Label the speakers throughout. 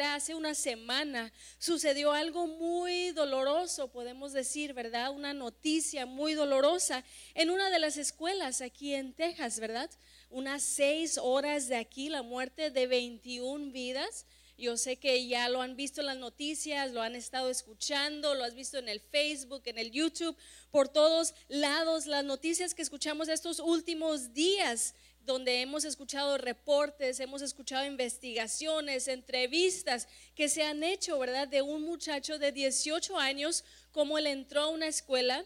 Speaker 1: hace una semana, sucedió algo muy doloroso, podemos decir, ¿verdad? Una noticia muy dolorosa en una de las escuelas aquí en Texas, ¿verdad? Unas seis horas de aquí, la muerte de 21 vidas. Yo sé que ya lo han visto en las noticias, lo han estado escuchando, lo has visto en el Facebook, en el YouTube, por todos lados, las noticias que escuchamos estos últimos días donde hemos escuchado reportes, hemos escuchado investigaciones, entrevistas que se han hecho, ¿verdad? De un muchacho de 18 años, como él entró a una escuela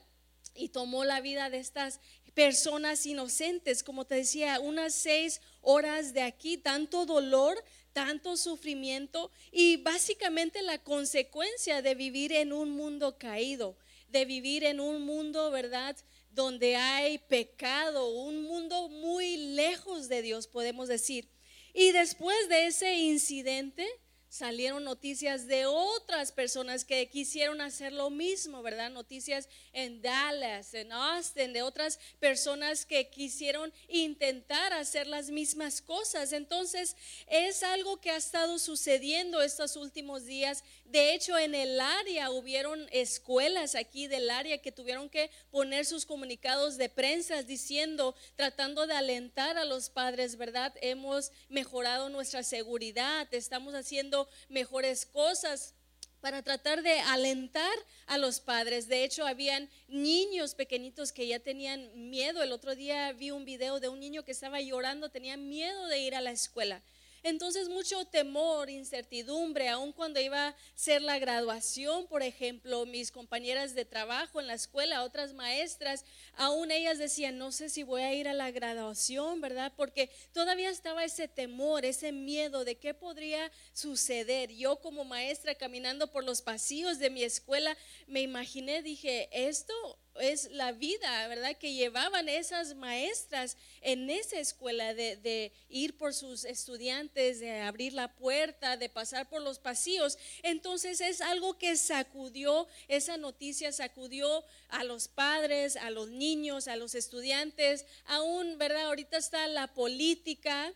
Speaker 1: y tomó la vida de estas personas inocentes, como te decía, unas seis horas de aquí, tanto dolor, tanto sufrimiento y básicamente la consecuencia de vivir en un mundo caído, de vivir en un mundo, ¿verdad? Donde hay pecado, un mundo muy lejos de Dios, podemos decir. Y después de ese incidente, salieron noticias de otras personas que quisieron hacer lo mismo, ¿verdad? Noticias en Dallas, en Austin, de otras personas que quisieron intentar hacer las mismas cosas. Entonces, es algo que ha estado sucediendo estos últimos días. De hecho, en el área hubieron escuelas aquí del área que tuvieron que poner sus comunicados de prensa diciendo, tratando de alentar a los padres, ¿verdad? Hemos mejorado nuestra seguridad, estamos haciendo mejores cosas para tratar de alentar a los padres. De hecho, habían niños pequeñitos que ya tenían miedo. El otro día vi un video de un niño que estaba llorando, tenía miedo de ir a la escuela. Entonces mucho temor, incertidumbre, aun cuando iba a ser la graduación, por ejemplo, mis compañeras de trabajo en la escuela, otras maestras, aún ellas decían, no sé si voy a ir a la graduación, ¿verdad? Porque todavía estaba ese temor, ese miedo de qué podría suceder. Yo como maestra caminando por los pasillos de mi escuela, me imaginé, dije, esto es la vida, ¿verdad? Que llevaban esas maestras en esa escuela de, ir por sus estudiantes, de abrir la puerta, de pasar por los pasillos. Entonces es algo que sacudió, esa noticia sacudió a los padres, a los niños, a los estudiantes, aún, ¿verdad? Ahorita está la política.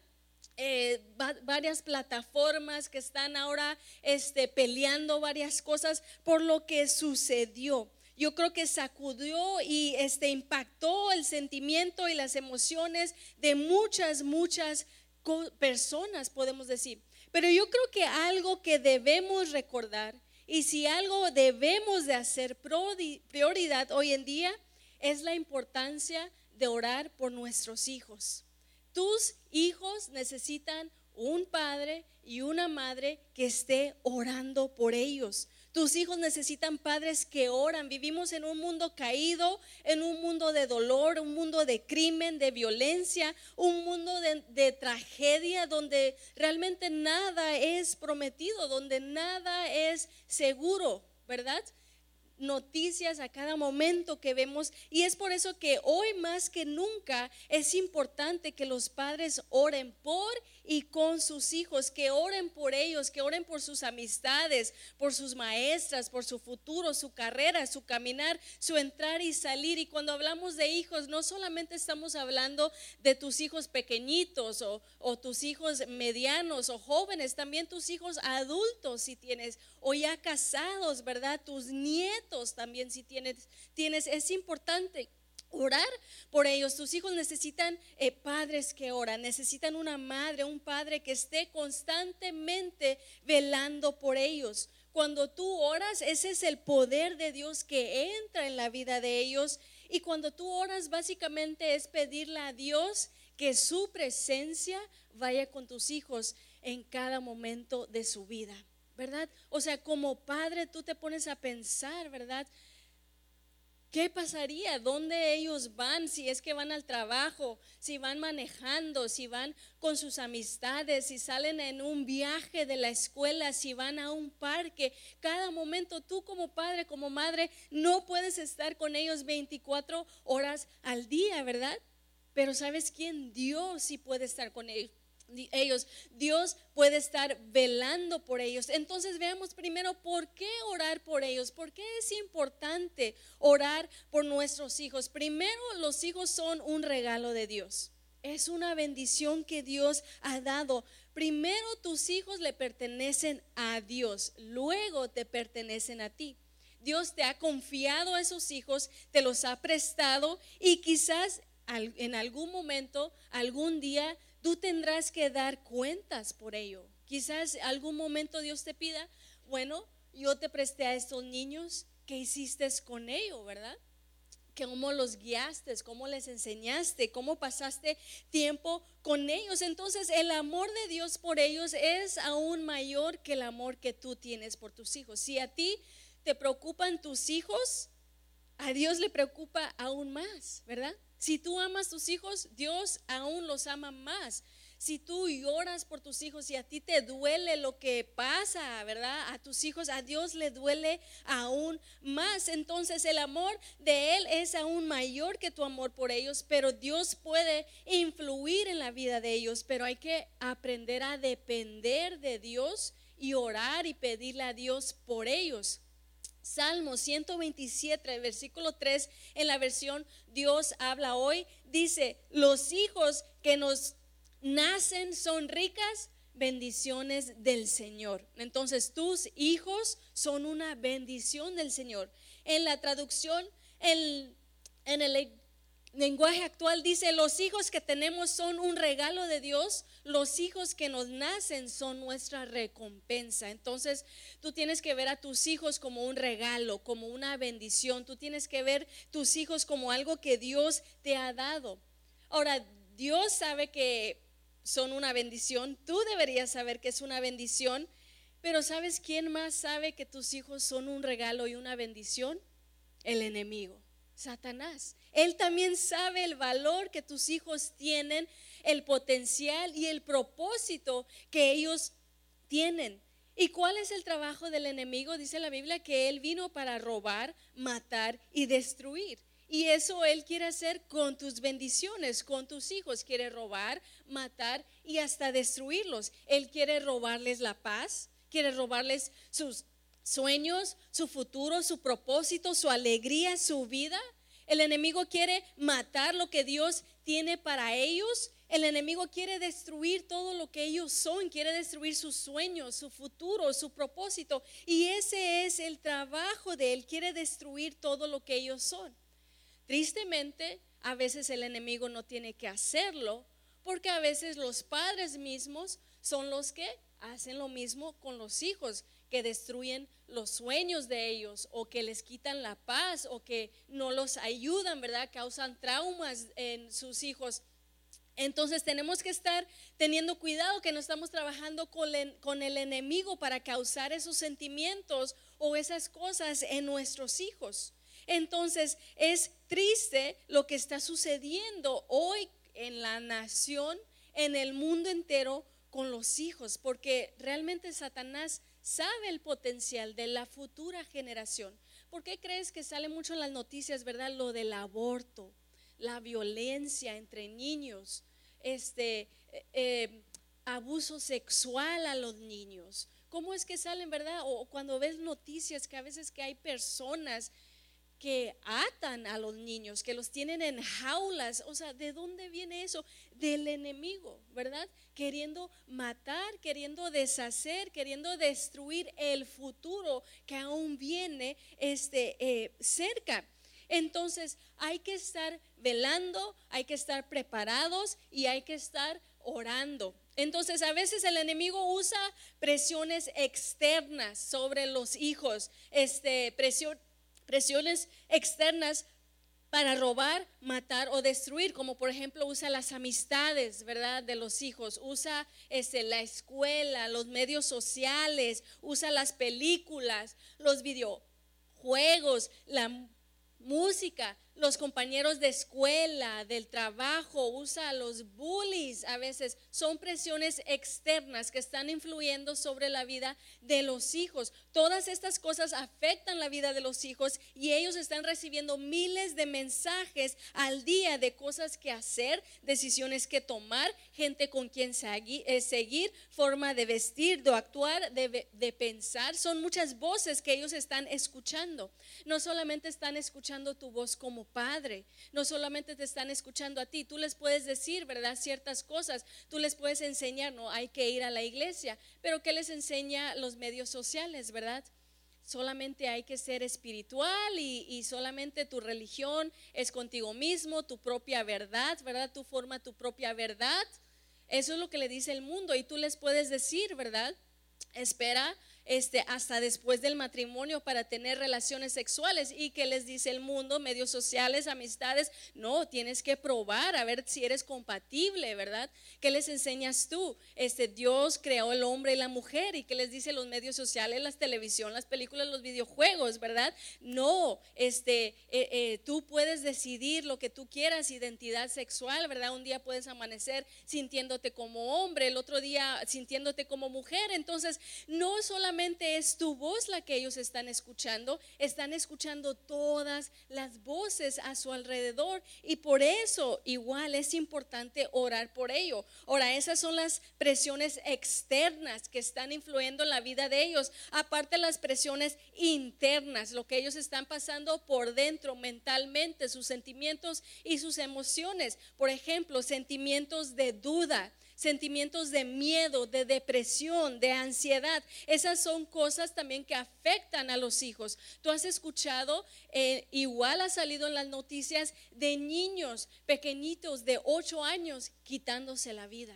Speaker 1: Eh, varias plataformas que están ahora este, peleando varias cosas por lo que sucedió yo creo que sacudió y este, impactó el sentimiento y las emociones de muchas, muchas personas, podemos decir. Pero yo creo que algo que debemos recordar y si algo debemos de hacer prioridad hoy en día es la importancia de orar por nuestros hijos. Tus hijos necesitan un padre y una madre que esté orando por ellos. Tus hijos necesitan padres que oran. Vivimos en un mundo caído, en un mundo de dolor, un mundo de crimen, de violencia, un mundo de, tragedia donde realmente nada es prometido, donde nada es seguro, ¿verdad? Noticias a cada momento que vemos y es por eso que hoy más que nunca es importante que los padres oren por y con sus hijos, que oren por ellos, que oren por sus amistades, por sus maestras, por su futuro, su carrera, su caminar, su entrar y salir. Y cuando hablamos de hijos, no solamente estamos hablando de tus hijos pequeñitos o, o tus hijos medianos o jóvenes, también tus hijos adultos si tienes, o ya casados, ¿verdad? Tus nietos también si tienes, tienes, es importante orar por ellos. Tus hijos necesitan eh, padres que oran, necesitan una madre, un padre que esté constantemente velando por ellos. Cuando tú oras, ese es el poder de Dios que entra en la vida de ellos. Y cuando tú oras, básicamente es pedirle a Dios que su presencia vaya con tus hijos en cada momento de su vida, ¿verdad? O sea, como padre tú te pones a pensar, ¿verdad? ¿Qué pasaría? ¿Dónde ellos van? Si es que van al trabajo, si van manejando, si van con sus amistades, si salen en un viaje de la escuela, si van a un parque. Cada momento tú como padre, como madre, no puedes estar con ellos 24 horas al día, ¿verdad? Pero ¿sabes quién? Dios sí puede estar con ellos ellos, Dios puede estar velando por ellos. Entonces veamos primero por qué orar por ellos, por qué es importante orar por nuestros hijos. Primero, los hijos son un regalo de Dios. Es una bendición que Dios ha dado. Primero tus hijos le pertenecen a Dios, luego te pertenecen a ti. Dios te ha confiado a esos hijos, te los ha prestado y quizás en algún momento, algún día, tú tendrás que dar cuentas por ello. Quizás algún momento Dios te pida, bueno, yo te presté a estos niños, ¿qué hiciste con ellos, verdad? cómo los guiaste, cómo les enseñaste, cómo pasaste tiempo con ellos. Entonces el amor de Dios por ellos es aún mayor que el amor que tú tienes por tus hijos. Si a ti te preocupan tus hijos, a Dios le preocupa aún más, ¿verdad? Si tú amas tus hijos, Dios aún los ama más si tú lloras por tus hijos y a ti te duele lo que pasa, ¿verdad? A tus hijos, a Dios le duele aún más. Entonces el amor de Él es aún mayor que tu amor por ellos, pero Dios puede influir en la vida de ellos, pero hay que aprender a depender de Dios y orar y pedirle a Dios por ellos. Salmo 127, versículo 3, en la versión Dios habla hoy, dice, los hijos que nos nacen son ricas bendiciones del Señor. Entonces tus hijos son una bendición del Señor. En la traducción, en, en el lenguaje actual dice, los hijos que tenemos son un regalo de Dios, los hijos que nos nacen son nuestra recompensa. Entonces tú tienes que ver a tus hijos como un regalo, como una bendición, tú tienes que ver tus hijos como algo que Dios te ha dado. Ahora, Dios sabe que son una bendición, tú deberías saber que es una bendición, pero ¿sabes quién más sabe que tus hijos son un regalo y una bendición? El enemigo, Satanás. Él también sabe el valor que tus hijos tienen, el potencial y el propósito que ellos tienen. ¿Y cuál es el trabajo del enemigo? Dice la Biblia que él vino para robar, matar y destruir. Y eso Él quiere hacer con tus bendiciones, con tus hijos. Quiere robar, matar y hasta destruirlos. Él quiere robarles la paz, quiere robarles sus sueños, su futuro, su propósito, su alegría, su vida. El enemigo quiere matar lo que Dios tiene para ellos. El enemigo quiere destruir todo lo que ellos son, quiere destruir sus sueños, su futuro, su propósito. Y ese es el trabajo de él, quiere destruir todo lo que ellos son. Tristemente, a veces el enemigo no tiene que hacerlo porque a veces los padres mismos son los que hacen lo mismo con los hijos, que destruyen los sueños de ellos o que les quitan la paz o que no los ayudan, ¿verdad? Causan traumas en sus hijos. Entonces tenemos que estar teniendo cuidado que no estamos trabajando con, con el enemigo para causar esos sentimientos o esas cosas en nuestros hijos. Entonces es triste lo que está sucediendo hoy en la nación, en el mundo entero con los hijos, porque realmente Satanás sabe el potencial de la futura generación. ¿Por qué crees que sale mucho las noticias, verdad? Lo del aborto, la violencia entre niños, este eh, eh, abuso sexual a los niños. ¿Cómo es que salen, verdad? O cuando ves noticias que a veces que hay personas que atan a los niños, que los tienen en jaulas. O sea, ¿de dónde viene eso? Del enemigo, ¿verdad? Queriendo matar, queriendo deshacer, queriendo destruir el futuro que aún viene este, eh, cerca. Entonces hay que estar velando, hay que estar preparados y hay que estar orando. Entonces a veces el enemigo usa presiones externas sobre los hijos, este, presión, presiones externas para robar, matar o destruir, como por ejemplo usa las amistades, ¿verdad? De los hijos, usa este, la escuela, los medios sociales, usa las películas, los videojuegos, la música, los compañeros de escuela, del trabajo, usa a los bullies a veces. Son presiones externas que están influyendo sobre la vida de los hijos. Todas estas cosas afectan la vida de los hijos y ellos están recibiendo miles de mensajes al día de cosas que hacer, decisiones que tomar, gente con quien eh, seguir, forma de vestir, de actuar, de, de pensar. Son muchas voces que ellos están escuchando. No solamente están escuchando tu voz como padre. No solamente te están escuchando a ti, tú les puedes decir, ¿verdad? Ciertas cosas, tú les puedes enseñar, no hay que ir a la iglesia, pero ¿qué les enseña los medios sociales, ¿verdad? solamente hay que ser espiritual y, solamente tu religión es contigo mismo, tu propia verdad, ¿verdad? Tú forma tu propia verdad. Eso es lo que le dice el mundo y tú les puedes decir, ¿verdad? Espera este, hasta después del matrimonio para tener relaciones sexuales y que les dice el mundo, medios sociales, amistades, no, tienes que probar a ver si eres compatible, ¿verdad? ¿Qué les enseñas tú? Este, Dios creó el hombre y la mujer y qué les dice los medios sociales, las televisión, las películas, los videojuegos, ¿verdad? No, este, eh, eh, tú puedes decidir lo que tú quieras, identidad sexual, ¿verdad? Un día puedes amanecer sintiéndote como hombre, el otro día sintiéndote como mujer, entonces no solamente es tu voz la que ellos están escuchando, están escuchando todas las voces a su alrededor y por eso igual es importante orar por ello. Ahora, esas son las presiones externas que están influyendo en la vida de ellos, aparte las presiones internas, lo que ellos están pasando por dentro mentalmente, sus sentimientos y sus emociones. Por ejemplo, sentimientos de duda sentimientos de miedo, de depresión, de ansiedad. Esas son cosas también que afectan a los hijos. Tú has escuchado, eh, igual ha salido en las noticias de niños pequeñitos de 8 años quitándose la vida.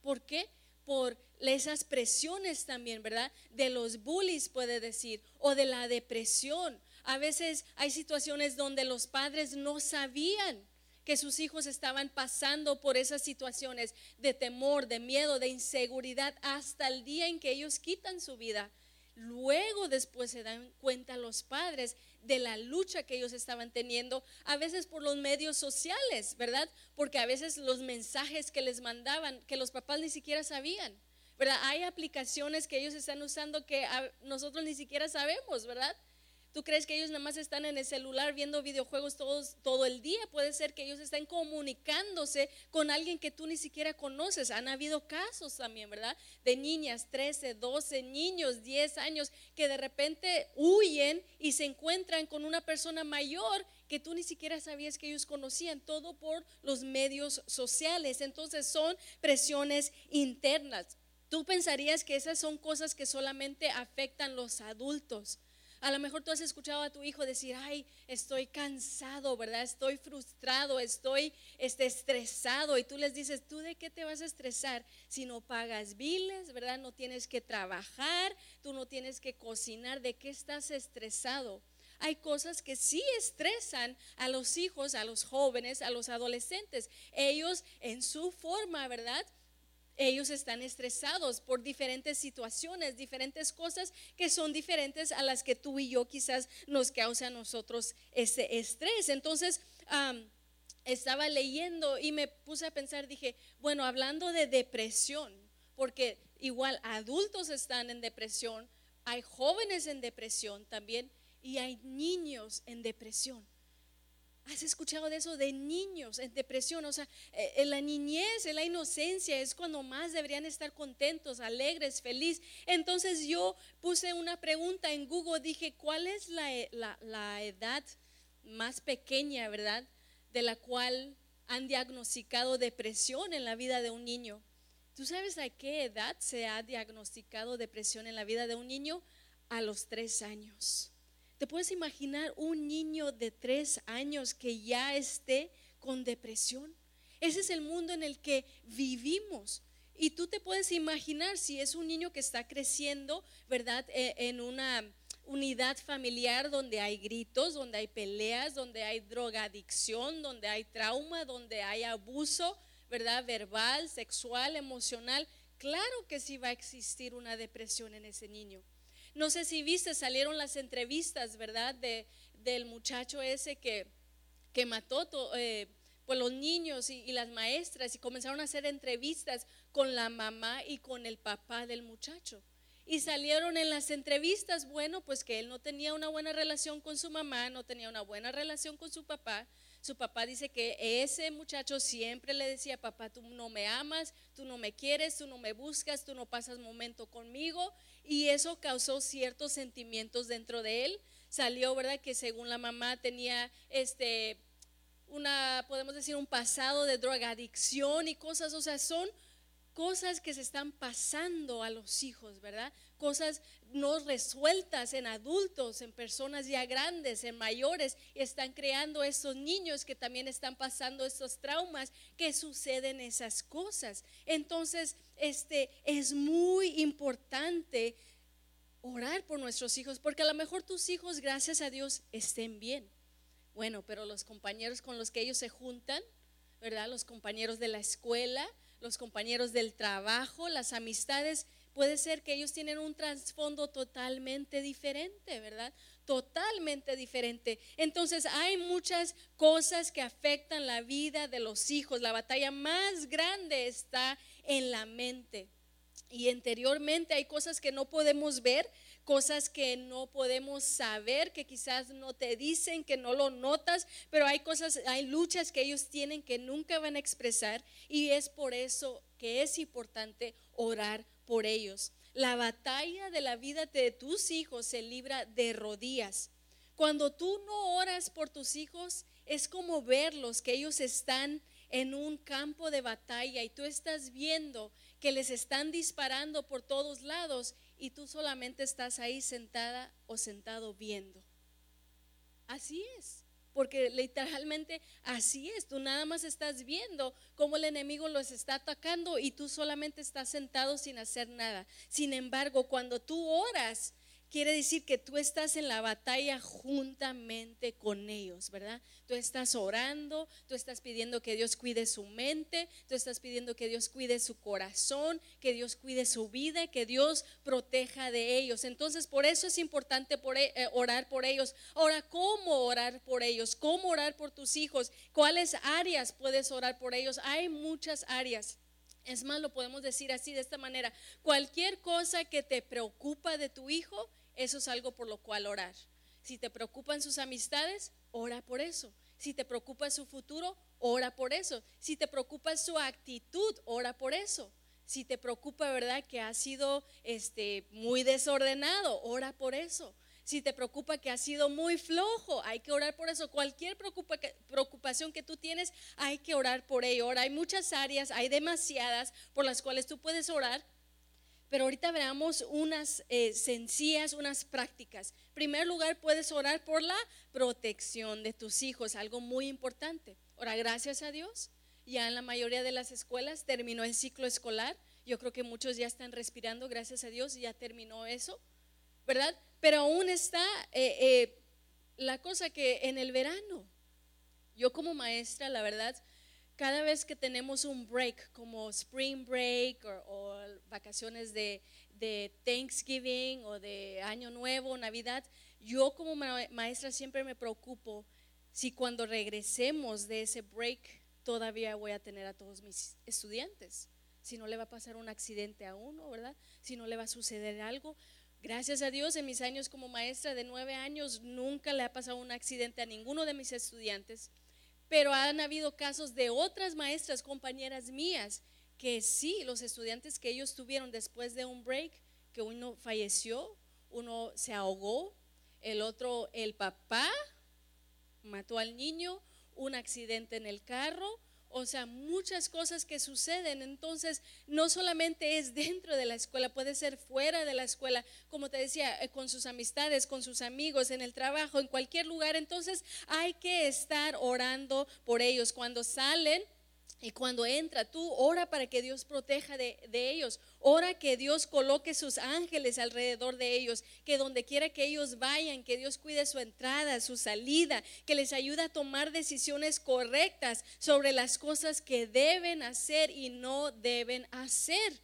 Speaker 1: ¿Por qué? Por esas presiones también, ¿verdad? De los bullies, puede decir, o de la depresión. A veces hay situaciones donde los padres no sabían que sus hijos estaban pasando por esas situaciones de temor, de miedo, de inseguridad, hasta el día en que ellos quitan su vida. Luego después se dan cuenta los padres de la lucha que ellos estaban teniendo, a veces por los medios sociales, ¿verdad? Porque a veces los mensajes que les mandaban, que los papás ni siquiera sabían, ¿verdad? Hay aplicaciones que ellos están usando que nosotros ni siquiera sabemos, ¿verdad? ¿Tú crees que ellos nada más están en el celular viendo videojuegos todos, todo el día? Puede ser que ellos estén comunicándose con alguien que tú ni siquiera conoces. Han habido casos también, ¿verdad? De niñas, 13, 12 niños, 10 años, que de repente huyen y se encuentran con una persona mayor que tú ni siquiera sabías que ellos conocían, todo por los medios sociales. Entonces son presiones internas. Tú pensarías que esas son cosas que solamente afectan los adultos. A lo mejor tú has escuchado a tu hijo decir, ay, estoy cansado, ¿verdad? Estoy frustrado, estoy este, estresado. Y tú les dices, ¿tú de qué te vas a estresar? Si no pagas biles, ¿verdad? No tienes que trabajar, tú no tienes que cocinar, ¿de qué estás estresado? Hay cosas que sí estresan a los hijos, a los jóvenes, a los adolescentes. Ellos en su forma, ¿verdad? Ellos están estresados por diferentes situaciones, diferentes cosas que son diferentes a las que tú y yo quizás nos causa a nosotros ese estrés. Entonces, estaba leyendo y me puse a pensar, dije, bueno, hablando de depresión, porque igual adultos están en depresión, hay jóvenes en depresión también y hay niños en depresión. ¿Has escuchado de eso de niños en depresión? O sea, eh, en la niñez, en la inocencia, es cuando más deberían estar contentos, alegres, felices. Entonces yo puse una pregunta en Google, dije, ¿cuál es la, e, la edad más pequeña, verdad? De la cual han diagnosticado depresión en la vida de un niño. ¿Tú sabes a qué edad se ha diagnosticado depresión en la vida de un niño? A los tres años. ¿Te puedes imaginar un niño de tres años que ya esté con depresión? Ese es el mundo en el que vivimos. Y tú te puedes imaginar si es un niño que está creciendo, ¿verdad? E, en una unidad familiar donde hay gritos, donde hay peleas, donde hay drogadicción, donde hay trauma, donde hay abuso, ¿verdad? Verbal, sexual, emocional. Claro que sí va a existir una depresión en ese niño. No sé si viste, salieron las entrevistas, ¿verdad? De, del muchacho ese que, que mató eh, pues los niños y, las maestras y comenzaron a hacer entrevistas con la mamá y con el papá del muchacho. Y salieron en las entrevistas, bueno, pues que él no tenía una buena relación con su mamá, no tenía una buena relación con su papá. Su papá dice que ese muchacho siempre le decía, papá, tú no me amas, tú no me quieres, tú no me buscas, tú no pasas momento conmigo y eso causó ciertos sentimientos dentro de él. salió, ¿verdad? Que según la mamá tenía este una podemos decir un pasado de drogadicción y cosas, o sea, son cosas que se están pasando a los hijos, ¿verdad? Cosas no resueltas en adultos, en personas ya grandes, en mayores, y están creando estos niños que también están pasando estos traumas que suceden esas cosas. Entonces, este es muy importante orar por nuestros hijos, porque a lo mejor tus hijos, gracias a Dios, estén bien. Bueno, pero los compañeros con los que ellos se juntan, ¿verdad? Los compañeros de la escuela, los compañeros del trabajo, las amistades, puede ser que ellos tienen un trasfondo totalmente diferente, ¿verdad? Totalmente diferente. Entonces hay muchas cosas que afectan la vida de los hijos. La batalla más grande está en la mente. Y interiormente hay cosas que no podemos ver, cosas que no podemos saber, que quizás no te dicen, que no lo notas, pero hay cosas, hay luchas que ellos tienen que nunca van a expresar y es por eso que es importante orar por ellos. La batalla de la vida de tus hijos se libra de rodillas. Cuando tú no oras por tus hijos, es como verlos que ellos están en un campo de batalla y tú estás viendo que les están disparando por todos lados y tú solamente estás ahí sentada o sentado viendo. Así es, porque literalmente así es, tú nada más estás viendo cómo el enemigo los está atacando y tú solamente estás sentado sin hacer nada. Sin embargo, cuando tú oras, quiere decir que tú estás en la batalla juntamente con ellos, ¿verdad? Tú estás orando, tú estás pidiendo que Dios cuide su mente, tú estás pidiendo que Dios cuide su corazón, que Dios cuide su vida, que Dios proteja de ellos. Entonces, por eso es importante eh, orar por ellos. Ahora, ¿cómo orar por ellos? ¿Cómo orar por tus hijos? ¿Cuáles áreas puedes orar por ellos? Hay muchas áreas. Es más, lo podemos decir así, de esta manera. Cualquier cosa que te preocupa de tu hijo, eso es algo por lo cual orar. Si te preocupan sus amistades, ora por eso. Si te preocupa su futuro, ora por eso. Si te preocupa su actitud, ora por eso. Si te preocupa, ¿verdad? Que ha sido este, muy desordenado, ora por eso. Si te preocupa que ha sido muy flojo, hay que orar por eso. Cualquier preocupación que tú tienes, hay que orar por ello. Ahora hay muchas áreas, hay demasiadas por las cuales tú puedes orar pero ahorita veamos unas eh, sencillas, unas prácticas. En primer lugar, puedes orar por la protección de tus hijos, algo muy importante. Ahora, gracias a Dios, ya en la mayoría de las escuelas terminó el ciclo escolar. Yo creo que muchos ya están respirando, gracias a Dios, ya terminó eso, ¿verdad? Pero aún está eh, eh, la cosa que en el verano, yo como maestra, la verdad, cada vez que tenemos un break, como spring break o, vacaciones de, Thanksgiving o de Año Nuevo, Navidad, yo como maestra siempre me preocupo si cuando regresemos de ese break todavía voy a tener a todos mis estudiantes. Si no le va a pasar un accidente a uno, ¿verdad? Si no le va a suceder algo. Gracias a Dios, en mis años como maestra de nueve años, nunca le ha pasado un accidente a ninguno de mis estudiantes. Pero han habido casos de otras maestras, compañeras mías, que sí, los estudiantes que ellos tuvieron después de un break, que uno falleció, uno se ahogó, el otro, el papá mató al niño, un accidente en el carro, o sea, muchas cosas que suceden. Entonces, no solamente es dentro de la escuela, puede ser fuera de la escuela, como te decía, eh, con sus amistades, con sus amigos, en el trabajo, en cualquier lugar. Entonces, hay que estar orando por ellos. Cuando salen, y cuando entra, tú ora para que Dios proteja de, ellos. Ora que Dios coloque sus ángeles alrededor de ellos. Que donde quiera que ellos vayan, que Dios cuide su entrada, su salida. Que les ayude a tomar decisiones correctas sobre las cosas que deben hacer y no deben hacer.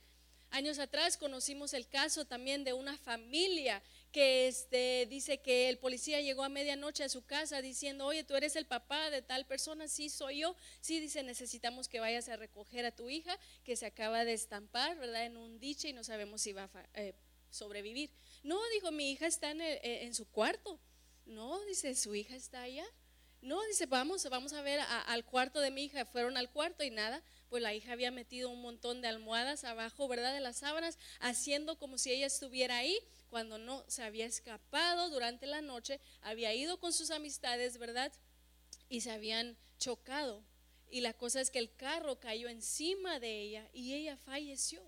Speaker 1: Años atrás conocimos el caso también de una familia que este, dice que el policía llegó a medianoche a su casa diciendo, oye, tú eres el papá de tal persona, sí soy yo, sí dice, necesitamos que vayas a recoger a tu hija que se acaba de estampar, ¿verdad? En un diche y no sabemos si va a eh, sobrevivir. No, dijo, mi hija está en, eh, en, su cuarto. No, dice, su hija está allá. No, dice, vamos, vamos a ver al cuarto de mi hija. Fueron al cuarto y nada, pues la hija había metido un montón de almohadas abajo, ¿verdad? De las sábanas, haciendo como si ella estuviera ahí cuando no se había escapado durante la noche, había ido con sus amistades, ¿verdad? Y se habían chocado. Y la cosa es que el carro cayó encima de ella y ella falleció.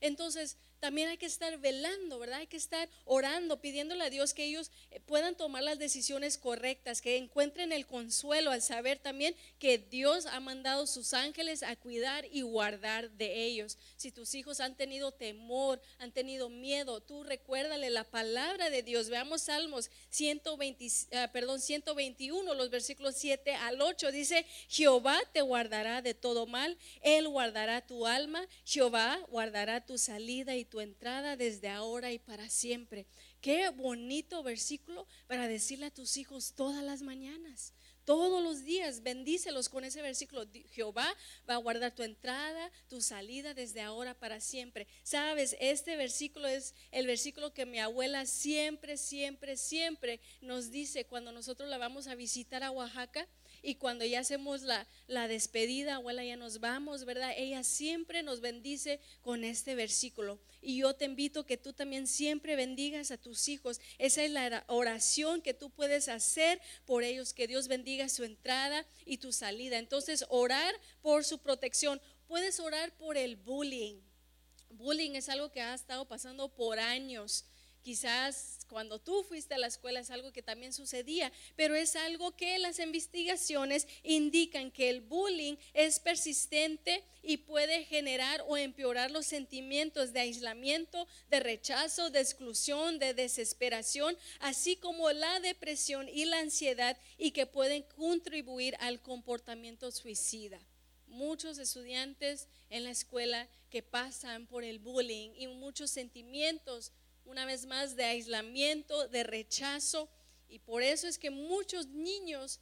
Speaker 1: Entonces, también hay que estar velando, ¿verdad? Hay que estar orando, pidiéndole a Dios que ellos eh, puedan tomar las decisiones correctas, que encuentren el consuelo al saber también que Dios ha mandado sus ángeles a cuidar y guardar de ellos. Si tus hijos han tenido temor, han tenido miedo, tú recuérdale la palabra de Dios. Veamos Salmos 120, ah, perdón, 121, los versículos 7 al 8. Dice, Jehová te guardará de todo mal, Él guardará tu alma, Jehová guardará tu salida y tu entrada desde ahora y para siempre. Qué bonito versículo para decirle a tus hijos todas las mañanas. Todos los días, bendícelos con ese versículo. Jehová va a guardar tu entrada, tu salida desde ahora para siempre. Sabes, este versículo es el versículo que mi abuela siempre, siempre, siempre nos dice cuando nosotros la vamos a visitar a Oaxaca. Y cuando ya hacemos la, la, despedida, abuela, ya nos vamos, ¿verdad? Ella siempre nos bendice con este versículo. Y yo te invito que tú también siempre bendigas a tus hijos. Esa es la oración que tú puedes hacer por ellos, que Dios bendiga su entrada y tu salida. Entonces, orar por su protección. Puedes orar por el bullying. Bullying es algo que ha estado pasando por años. Quizás cuando tú fuiste a la escuela es algo que también sucedía, pero es algo que las investigaciones indican que el bullying es persistente y puede generar o empeorar los sentimientos de aislamiento, de rechazo, de exclusión, de desesperación, así como la depresión y la ansiedad y que pueden contribuir al comportamiento suicida. Muchos estudiantes en la escuela que pasan por el bullying y muchos sentimientos una vez más, de aislamiento, de rechazo. Y por eso es que muchos niños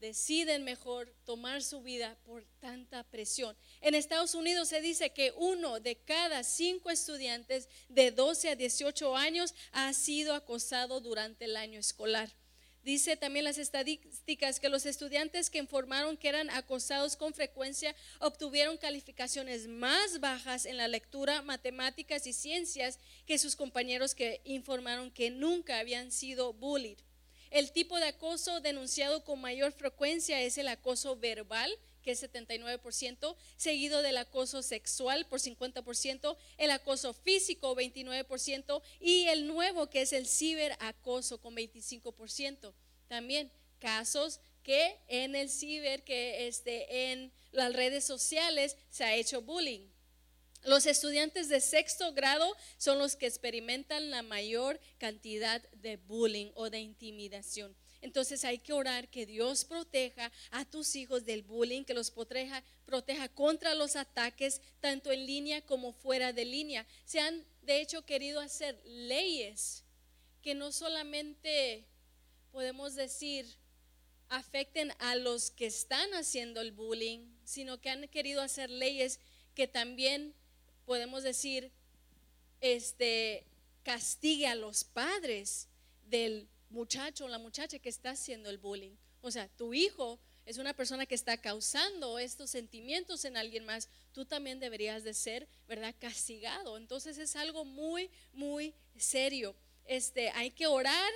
Speaker 1: deciden mejor tomar su vida por tanta presión. En Estados Unidos se dice que uno de cada cinco estudiantes de 12 a 18 años ha sido acosado durante el año escolar. Dice también las estadísticas que los estudiantes que informaron que eran acosados con frecuencia obtuvieron calificaciones más bajas en la lectura, matemáticas y ciencias que sus compañeros que informaron que nunca habían sido bullied. El tipo de acoso denunciado con mayor frecuencia es el acoso verbal, que es 79%, seguido del acoso sexual por 50%, el acoso físico 29% y el nuevo que es el ciberacoso con 25%. También casos que en el ciber, que este, en las redes sociales se ha hecho bullying. Los estudiantes de sexto grado son los que experimentan la mayor cantidad de bullying o de intimidación. Entonces hay que orar que Dios proteja a tus hijos del bullying, que los proteja, proteja contra los ataques, tanto en línea como fuera de línea. Se han, de hecho, querido hacer leyes que no solamente podemos decir afecten a los que están haciendo el bullying, sino que han querido hacer leyes que también podemos decir este castigue a los padres del muchacho o la muchacha que está haciendo el bullying. O sea, tu hijo es una persona que está causando estos sentimientos en alguien más, tú también deberías de ser, ¿verdad? Castigado. Entonces es algo muy, muy serio. Este, hay que orar.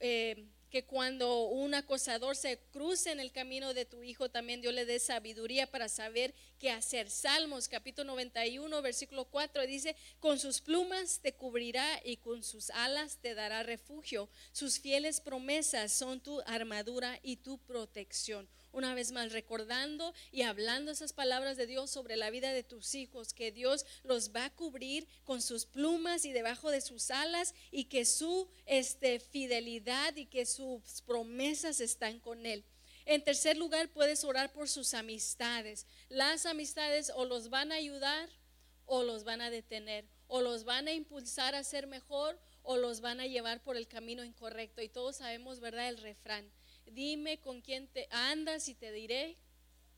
Speaker 1: Eh, que cuando un acosador se cruce en el camino de tu hijo, también Dios le dé sabiduría para saber qué hacer. Salmos capítulo 91, versículo 4 dice, con sus plumas te cubrirá y con sus alas te dará refugio. Sus fieles promesas son tu armadura y tu protección una vez más recordando y hablando esas palabras de Dios sobre la vida de tus hijos, que Dios los va a cubrir con sus plumas y debajo de sus alas y que su este, fidelidad y que sus promesas están con Él. En tercer lugar, puedes orar por sus amistades. Las amistades o los van a ayudar o los van a detener, o los van a impulsar a ser mejor o los van a llevar por el camino incorrecto. Y todos sabemos, ¿verdad? El refrán dime con quién te andas y te diré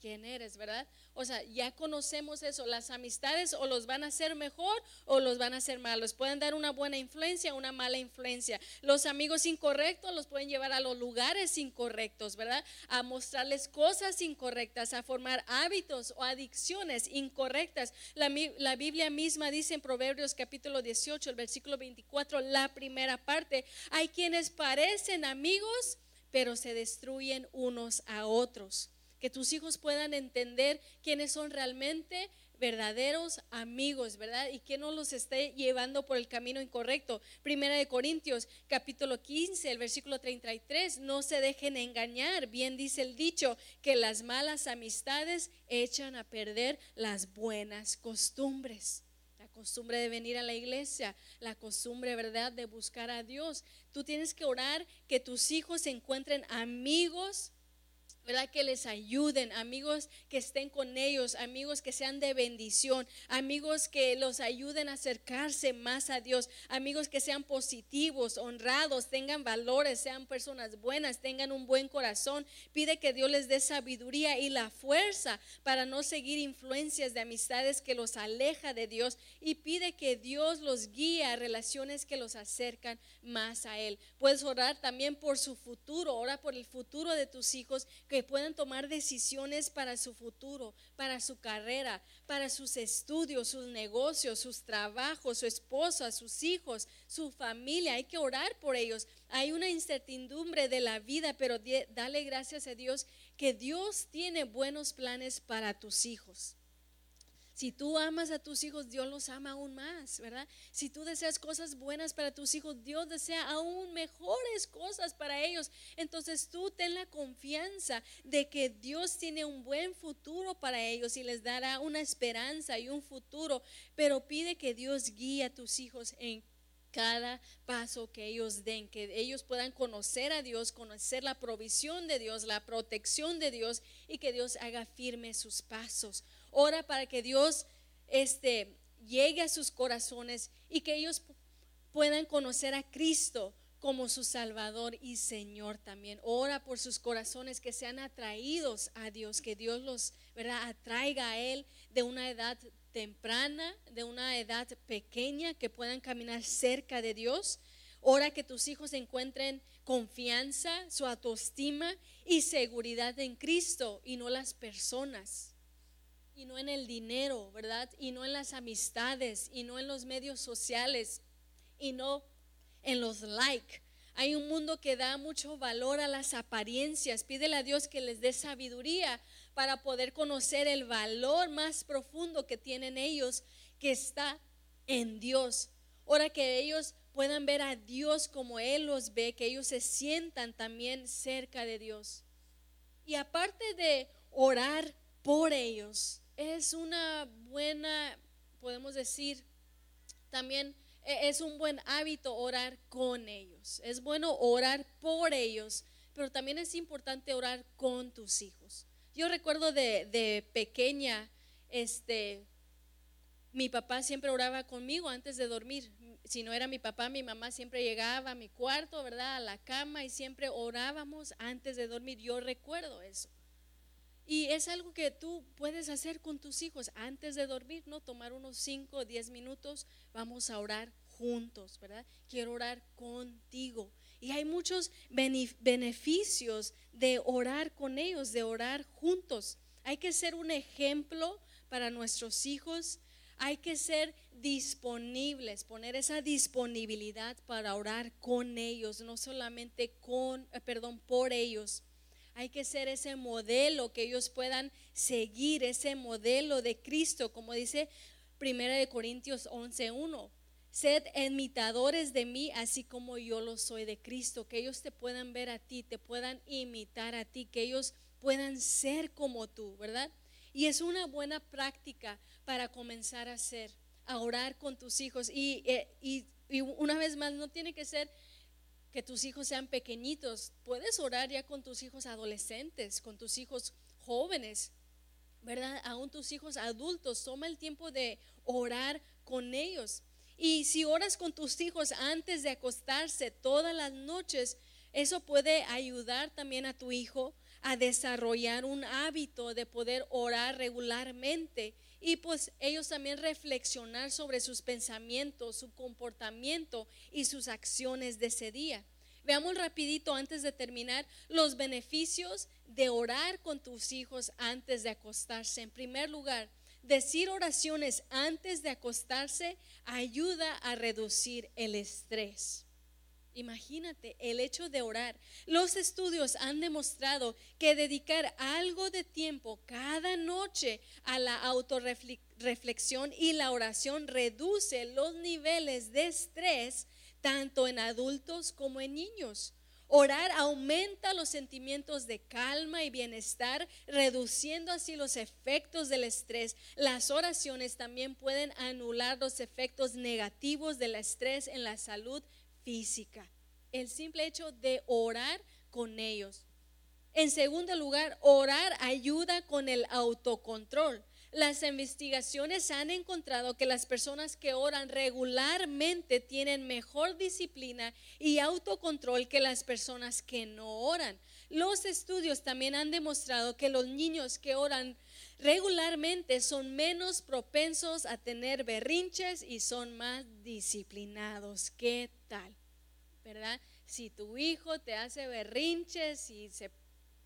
Speaker 1: quién eres, ¿verdad? O sea, ya conocemos eso. Las amistades o los van a hacer mejor o los van a hacer malos. Pueden dar una buena influencia o una mala influencia. Los amigos incorrectos los pueden llevar a los lugares incorrectos, ¿verdad? A mostrarles cosas incorrectas, a formar hábitos o adicciones incorrectas. La, la Biblia misma dice en Proverbios capítulo 18, el versículo 24, la primera parte, hay quienes parecen amigos, pero se destruyen unos a otros que tus hijos puedan entender quiénes son realmente verdaderos amigos, ¿verdad? Y que no los esté llevando por el camino incorrecto. Primera de Corintios, capítulo 15, el versículo 33, no se dejen engañar. Bien dice el dicho, que las malas amistades echan a perder las buenas costumbres. Costumbre de venir a la iglesia, la costumbre, ¿verdad?, de buscar a Dios. Tú tienes que orar que tus hijos encuentren amigos ¿verdad? Que les ayuden, amigos que estén con ellos, amigos que sean de bendición, amigos que los ayuden a acercarse más a Dios, amigos que sean positivos, honrados, tengan valores, sean personas buenas, tengan un buen corazón. Pide que Dios les dé sabiduría y la fuerza para no seguir influencias de amistades que los aleja de Dios y pide que Dios los guíe a relaciones que los acercan más a Él. Puedes orar también por su futuro, ora por el futuro de tus hijos que puedan tomar decisiones para su futuro, para su carrera, para sus estudios, sus negocios, sus trabajos, su esposa, sus hijos, su familia. Hay que orar por ellos. Hay una incertidumbre de la vida, pero dale gracias a Dios que Dios tiene buenos planes para tus hijos. Si tú amas a tus hijos, Dios los ama aún más, ¿verdad? Si tú deseas cosas buenas para tus hijos, Dios desea aún mejores cosas para ellos. Entonces tú ten la confianza de que Dios tiene un buen futuro para ellos y les dará una esperanza y un futuro. Pero pide que Dios guíe a tus hijos en cada paso que ellos den, que ellos puedan conocer a Dios, conocer la provisión de Dios, la protección de Dios y que Dios haga firme sus pasos. Ora para que Dios este, llegue a sus corazones y que ellos puedan conocer a Cristo como su Salvador y Señor también. Ora por sus corazones que sean atraídos a Dios, que Dios los ¿verdad? atraiga a Él de una edad temprana, de una edad pequeña, que puedan caminar cerca de Dios. Ora que tus hijos encuentren confianza, su autoestima y seguridad en Cristo y no las personas y no en el dinero, ¿verdad? Y no en las amistades, y no en los medios sociales, y no en los like. Hay un mundo que da mucho valor a las apariencias. Pídele a Dios que les dé sabiduría para poder conocer el valor más profundo que tienen ellos, que está en Dios. Ahora que ellos puedan ver a Dios como Él los ve, que ellos se sientan también cerca de Dios. Y aparte de orar por ellos, es una buena, podemos decir, también e, es un buen hábito orar con ellos. Es bueno orar por ellos, pero también es importante orar con tus hijos. Yo recuerdo de, pequeña, este, mi papá siempre oraba conmigo antes de dormir. Si no era mi papá, mi mamá siempre llegaba a mi cuarto, ¿verdad? A la cama y siempre orábamos antes de dormir. Yo recuerdo eso. Y es algo que tú puedes hacer con tus hijos antes de dormir, ¿no? Tomar unos 5 o 10 minutos, vamos a orar juntos, ¿verdad? Quiero orar contigo. Y hay muchos beneficios de orar con ellos, de orar juntos. Hay que ser un ejemplo para nuestros hijos. Hay que ser disponibles, poner esa disponibilidad para orar con ellos, no solamente con, eh, perdón, por ellos. Hay que ser ese modelo que ellos puedan seguir, ese modelo de Cristo, como dice 1 de Corintios 11:1. Sed imitadores de mí, así como yo lo soy de Cristo, que ellos te puedan ver a ti, te puedan imitar a ti, que ellos puedan ser como tú, ¿verdad? Y es una buena práctica para comenzar a hacer, a orar con tus hijos. Y, eh, y una vez más, no tiene que ser que tus hijos sean pequeñitos. Puedes orar ya con tus hijos adolescentes, con tus hijos jóvenes, ¿verdad? Aún tus hijos adultos. Toma el tiempo de orar con ellos. Y si oras con tus hijos antes de acostarse todas las noches, eso puede ayudar también a tu hijo a desarrollar un hábito de poder orar regularmente y pues ellos también reflexionar sobre sus pensamientos, su comportamiento y sus acciones de ese día. Veamos rapidito antes de terminar los beneficios de orar con tus hijos antes de acostarse. En primer lugar, decir oraciones antes de acostarse ayuda a reducir el estrés. Imagínate el hecho de orar. Los estudios han demostrado que dedicar algo de tiempo cada noche a la autorreflexión y la oración reduce los niveles de estrés tanto en adultos como en niños. Orar aumenta los sentimientos de calma y bienestar, reduciendo así los efectos del estrés. Las oraciones también pueden anular los efectos negativos del estrés en la salud física. El simple hecho de orar con ellos. En segundo lugar, orar ayuda con el autocontrol. Las investigaciones han encontrado que las personas que oran regularmente tienen mejor disciplina y autocontrol que las personas que no oran. Los estudios también han demostrado que los niños que oran regularmente son menos propensos a tener berrinches y son más disciplinados. ¿Qué tal? ¿Verdad? Si tu hijo te hace berrinches y se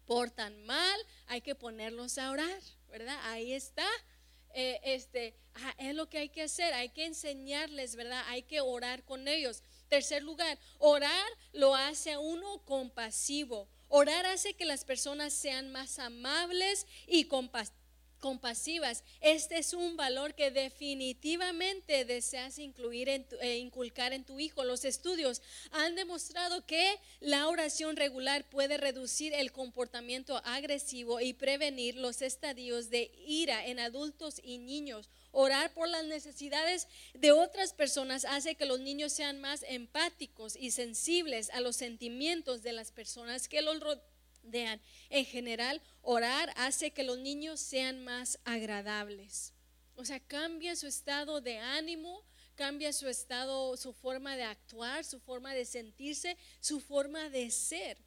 Speaker 1: portan mal, hay que ponerlos a orar. ¿verdad? Ahí está. Eh, este, ah, es lo que hay que hacer, hay que enseñarles, ¿verdad? Hay que orar con ellos. Tercer lugar, orar lo hace a uno compasivo. Orar hace que las personas sean más amables y compasivas compasivas. Este es un valor que definitivamente deseas incluir en eh, inculcar en tu hijo. Los estudios han demostrado que la oración regular puede reducir el comportamiento agresivo y prevenir los estadios de ira en adultos y niños. Orar por las necesidades de otras personas hace que los niños sean más empáticos y sensibles a los sentimientos de las personas que los rodean. En general, Orar hace que los niños sean más agradables. O sea, cambia su estado de ánimo, cambia su estado, su forma de actuar, su forma de sentirse, su forma de ser.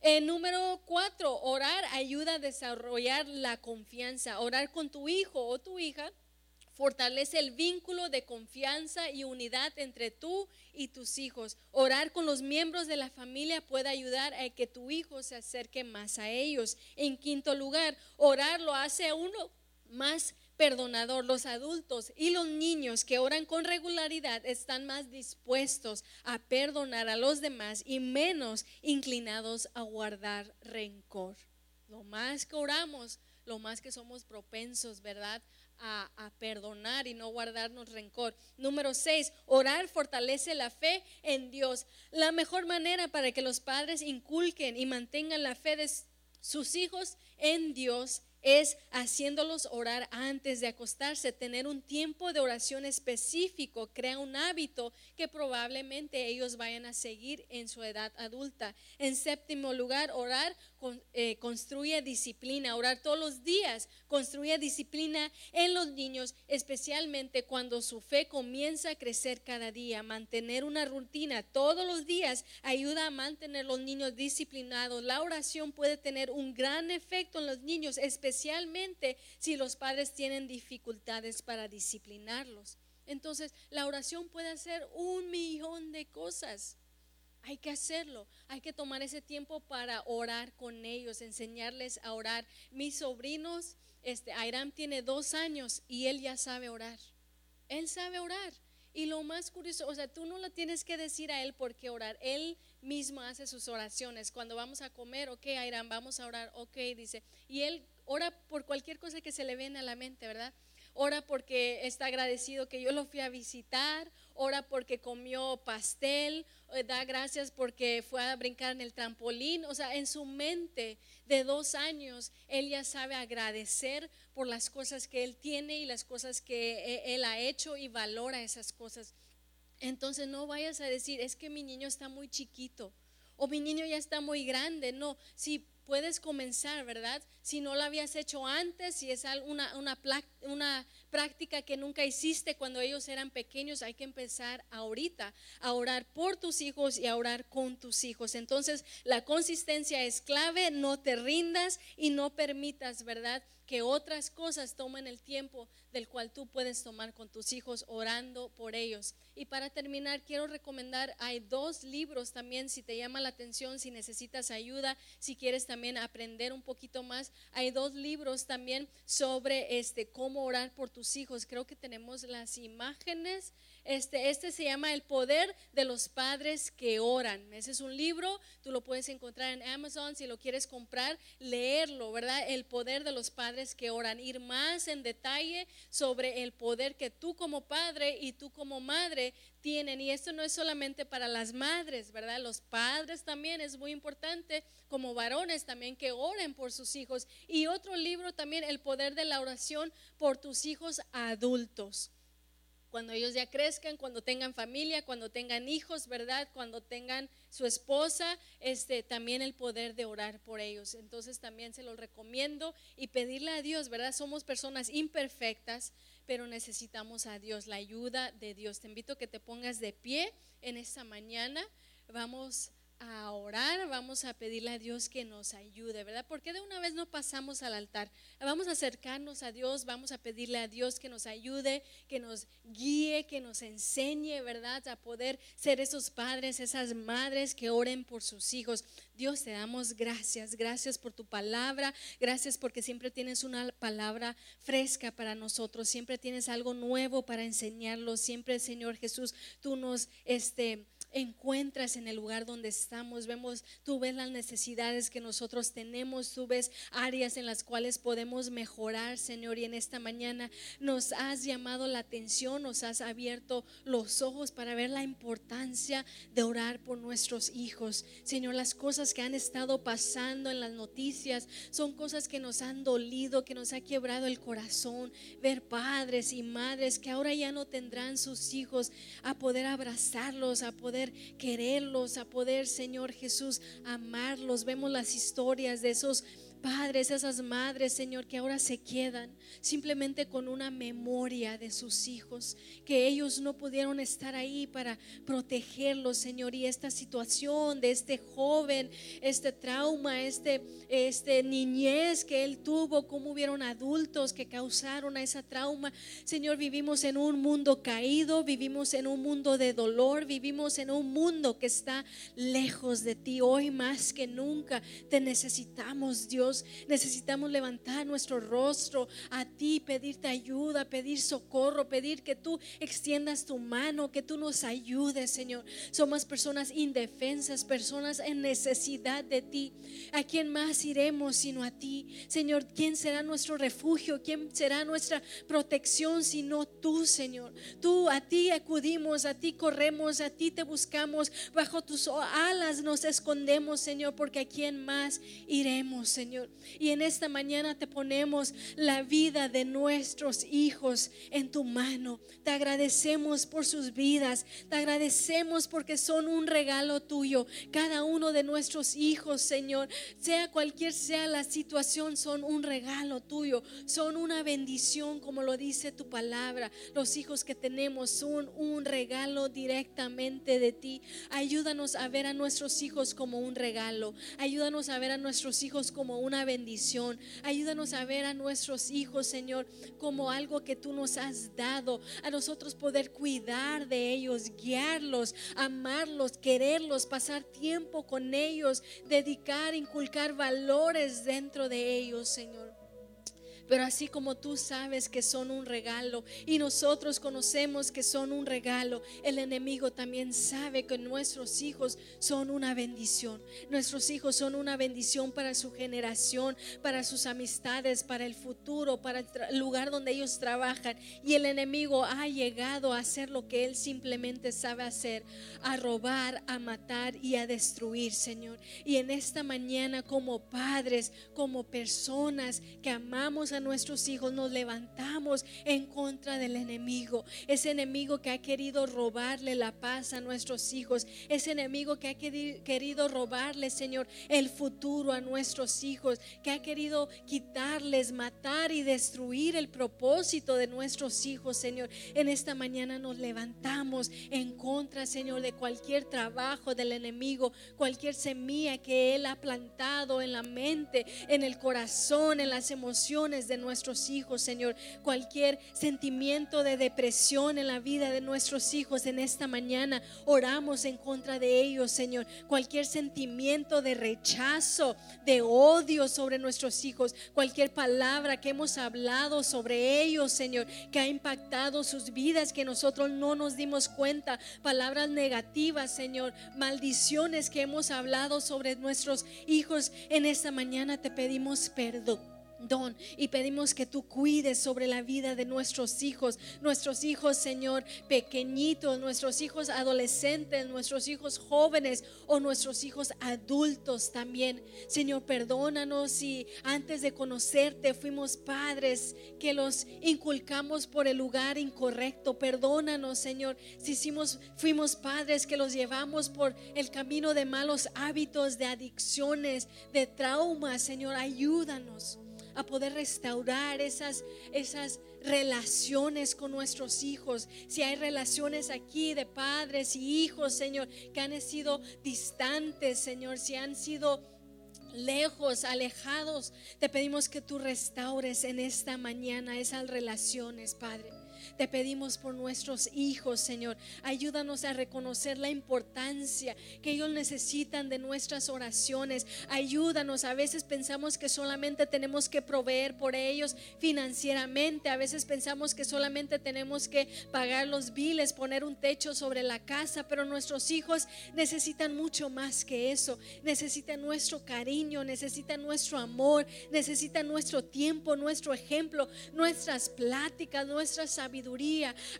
Speaker 1: El número cuatro, orar ayuda a desarrollar la confianza. Orar con tu hijo o tu hija Fortalece el vínculo de confianza y unidad entre tú y tus hijos. Orar con los miembros de la familia puede ayudar a que tu hijo se acerque más a ellos. En quinto lugar, orar lo hace uno más perdonador. Los adultos y los niños que oran con regularidad están más dispuestos a perdonar a los demás y menos inclinados a guardar rencor. Lo más que oramos, lo más que somos propensos, ¿verdad? A, perdonar y no guardarnos rencor. Número seis, orar fortalece la fe en Dios. La mejor manera para que los padres inculquen y mantengan la fe de sus hijos en Dios es haciéndolos orar antes de acostarse. Tener un tiempo de oración específico crea un hábito que probablemente ellos vayan a seguir en su edad adulta. En séptimo lugar, orar eh, construye disciplina. Orar todos los días construye disciplina en los niños, especialmente cuando su fe comienza a crecer cada día. Mantener una rutina todos los días ayuda a mantener los niños disciplinados. La oración puede tener un gran efecto en los niños, especialmente si los padres tienen dificultades para disciplinarlos. Entonces, la oración puede hacer un millón de cosas. Hay que hacerlo, hay que tomar ese tiempo para orar con ellos, enseñarles a orar. Mis sobrinos, este, Airam tiene dos años y él ya sabe orar. Él sabe orar. Y lo más curioso, o sea, tú no le tienes que decir a él por qué orar. Él mismo hace sus oraciones. Cuando vamos a comer, ok, Airam, vamos a orar, ok, dice. Y él ora por cualquier cosa que se le viene a la mente, ¿verdad? Ora porque está agradecido que yo lo fui a visitar, ora porque comió pastel, eh, da gracias porque fue a brincar en el trampolín. O sea, en su mente de dos años, él ya sabe agradecer por las cosas que él tiene y las cosas que eh, él ha hecho y valora esas cosas. Entonces no vayas a decir, es que mi niño está muy chiquito o mi niño ya está muy grande. No, si puedes comenzar, ¿verdad? Si no lo habías hecho antes, si es una, una, una práctica que nunca hiciste cuando ellos eran pequeños, hay que empezar ahorita a orar por tus hijos y a orar con tus hijos. Entonces, la consistencia es clave, no te rindas y no permitas, ¿verdad? Que otras cosas tomen el tiempo del cual tú puedes tomar con tus hijos orando por ellos. Y para terminar, quiero recomendar, hay dos libros también, si te llama la atención, si necesitas ayuda, si quieres también aprender un poquito más, hay dos libros también sobre este cómo orar por tus hijos. Creo que tenemos las imágenes. Este, este se llama El poder de los padres que oran. Ese es un libro, tú lo puedes encontrar en Amazon si lo quieres comprar, leerlo, ¿verdad? El poder de los padres que oran, ir más en detalle sobre el poder que tú como padre y tú como madre tienen. Y esto no es solamente para las madres, ¿verdad? Los padres también es muy importante, como varones también, que oren por sus hijos. Y otro libro también, El poder de la oración por tus hijos adultos cuando ellos ya crezcan, cuando tengan familia, cuando tengan hijos, ¿verdad? Cuando tengan su esposa, este también el poder de orar por ellos. Entonces también se los recomiendo y pedirle a Dios, ¿verdad? Somos personas imperfectas, pero necesitamos a Dios, la ayuda de Dios. Te invito a que te pongas de pie en esta mañana. Vamos a orar, vamos a pedirle a Dios que nos ayude, ¿verdad? Porque de una vez no pasamos al altar. Vamos a acercarnos a Dios, vamos a pedirle a Dios que nos ayude, que nos guíe, que nos enseñe, ¿verdad? A poder ser esos padres, esas madres que oren por sus hijos. Dios, te damos gracias, gracias por tu palabra, gracias porque siempre tienes una palabra fresca para nosotros, siempre tienes algo nuevo para enseñarlos, siempre, Señor Jesús, tú nos, este, encuentras en el lugar donde estamos. Vemos, tú ves las necesidades que nosotros tenemos, tú ves áreas en las cuales podemos mejorar, Señor. Y en esta mañana nos has llamado la atención, nos has abierto los ojos para ver la importancia de orar por nuestros hijos. Señor, las cosas que han estado pasando en las noticias son cosas que nos han dolido, que nos ha quebrado el corazón. Ver padres y madres que ahora ya no tendrán sus hijos a poder abrazarlos, a poder quererlos, a poder, Señor Jesús, amarlos. Vemos las historias de esos padres, esas madres, Señor, que ahora se quedan simplemente con una memoria de sus hijos, que ellos no pudieron estar ahí para protegerlos, Señor, y esta situación de este joven, este trauma, este, este niñez que él tuvo, como hubieron adultos que causaron a esa trauma. Señor, vivimos en un mundo caído, vivimos en un mundo de dolor, vivimos en un mundo que está lejos de ti. Hoy más que nunca te necesitamos, Dios necesitamos levantar nuestro rostro a ti, pedirte ayuda, pedir socorro, pedir que tú extiendas tu mano, que tú nos ayudes, Señor. Somos personas indefensas, personas en necesidad de ti. ¿A quién más iremos sino a ti? Señor, ¿quién será nuestro refugio? ¿Quién será nuestra protección sino tú, Señor? Tú, a ti acudimos, a ti corremos, a ti te buscamos. Bajo tus alas nos escondemos, Señor, porque a quién más iremos, Señor. Y en esta mañana te ponemos la vida de nuestros hijos en tu mano. Te agradecemos por sus vidas. Te agradecemos porque son un regalo tuyo. Cada uno de nuestros hijos, Señor, sea cualquier sea la situación, son un regalo tuyo. Son una bendición, como lo dice tu palabra. Los hijos que tenemos son un regalo directamente de ti. Ayúdanos a ver a nuestros hijos como un regalo. Ayúdanos a ver a nuestros hijos como un una bendición. Ayúdanos a ver a nuestros hijos, Señor, como algo que tú nos has dado. A nosotros poder cuidar de ellos, guiarlos, amarlos, quererlos, pasar tiempo con ellos, dedicar, inculcar valores dentro de ellos, Señor. Pero así como tú sabes que son un regalo y nosotros conocemos que son un regalo, el enemigo también sabe que nuestros hijos son una bendición. Nuestros hijos son una bendición para su generación, para sus amistades, para el futuro, para el lugar donde ellos trabajan. Y el enemigo ha llegado a hacer lo que él simplemente sabe hacer, a robar, a matar y a destruir, Señor. Y en esta mañana como padres, como personas que amamos a nuestros hijos, nos levantamos en contra del enemigo. Ese enemigo que ha querido robarle la paz a nuestros hijos. Ese enemigo que ha querido robarle, Señor, el futuro a nuestros hijos. Que ha querido quitarles, matar y destruir el propósito de nuestros hijos, Señor. En esta mañana nos levantamos en contra, Señor, de cualquier trabajo del enemigo, cualquier semilla que Él ha plantado en la mente, en el corazón, en las emociones de nuestros hijos, Señor. Cualquier sentimiento de depresión en la vida de nuestros hijos en esta mañana, oramos en contra de ellos, Señor. Cualquier sentimiento de rechazo, de odio sobre nuestros hijos, cualquier palabra que hemos hablado sobre ellos, Señor, que ha impactado sus vidas, que nosotros no nos dimos cuenta, palabras negativas, Señor, maldiciones que hemos hablado sobre nuestros hijos en esta mañana, te pedimos perdón don y pedimos que tú cuides sobre la vida de nuestros hijos, nuestros hijos, Señor, pequeñitos, nuestros hijos adolescentes, nuestros hijos jóvenes o nuestros hijos adultos también. Señor, perdónanos si antes de conocerte fuimos padres que los inculcamos por el lugar incorrecto. Perdónanos, Señor, si hicimos, fuimos padres que los llevamos por el camino de malos hábitos, de adicciones, de traumas, Señor, ayúdanos a poder restaurar esas, esas relaciones con nuestros hijos. Si hay relaciones aquí de padres y hijos, Señor, que han sido distantes, Señor, si han sido lejos, alejados, te pedimos que tú restaures en esta mañana esas relaciones, Padre. Te pedimos por nuestros hijos, Señor. Ayúdanos a reconocer la importancia que ellos necesitan de nuestras oraciones. Ayúdanos. A veces pensamos que solamente tenemos que proveer por ellos financieramente. A veces pensamos que solamente tenemos que pagar los biles, poner un techo sobre la casa. Pero nuestros hijos necesitan mucho más que eso. Necesitan nuestro cariño, necesitan nuestro amor, necesitan nuestro tiempo, nuestro ejemplo, nuestras pláticas, nuestra sabiduría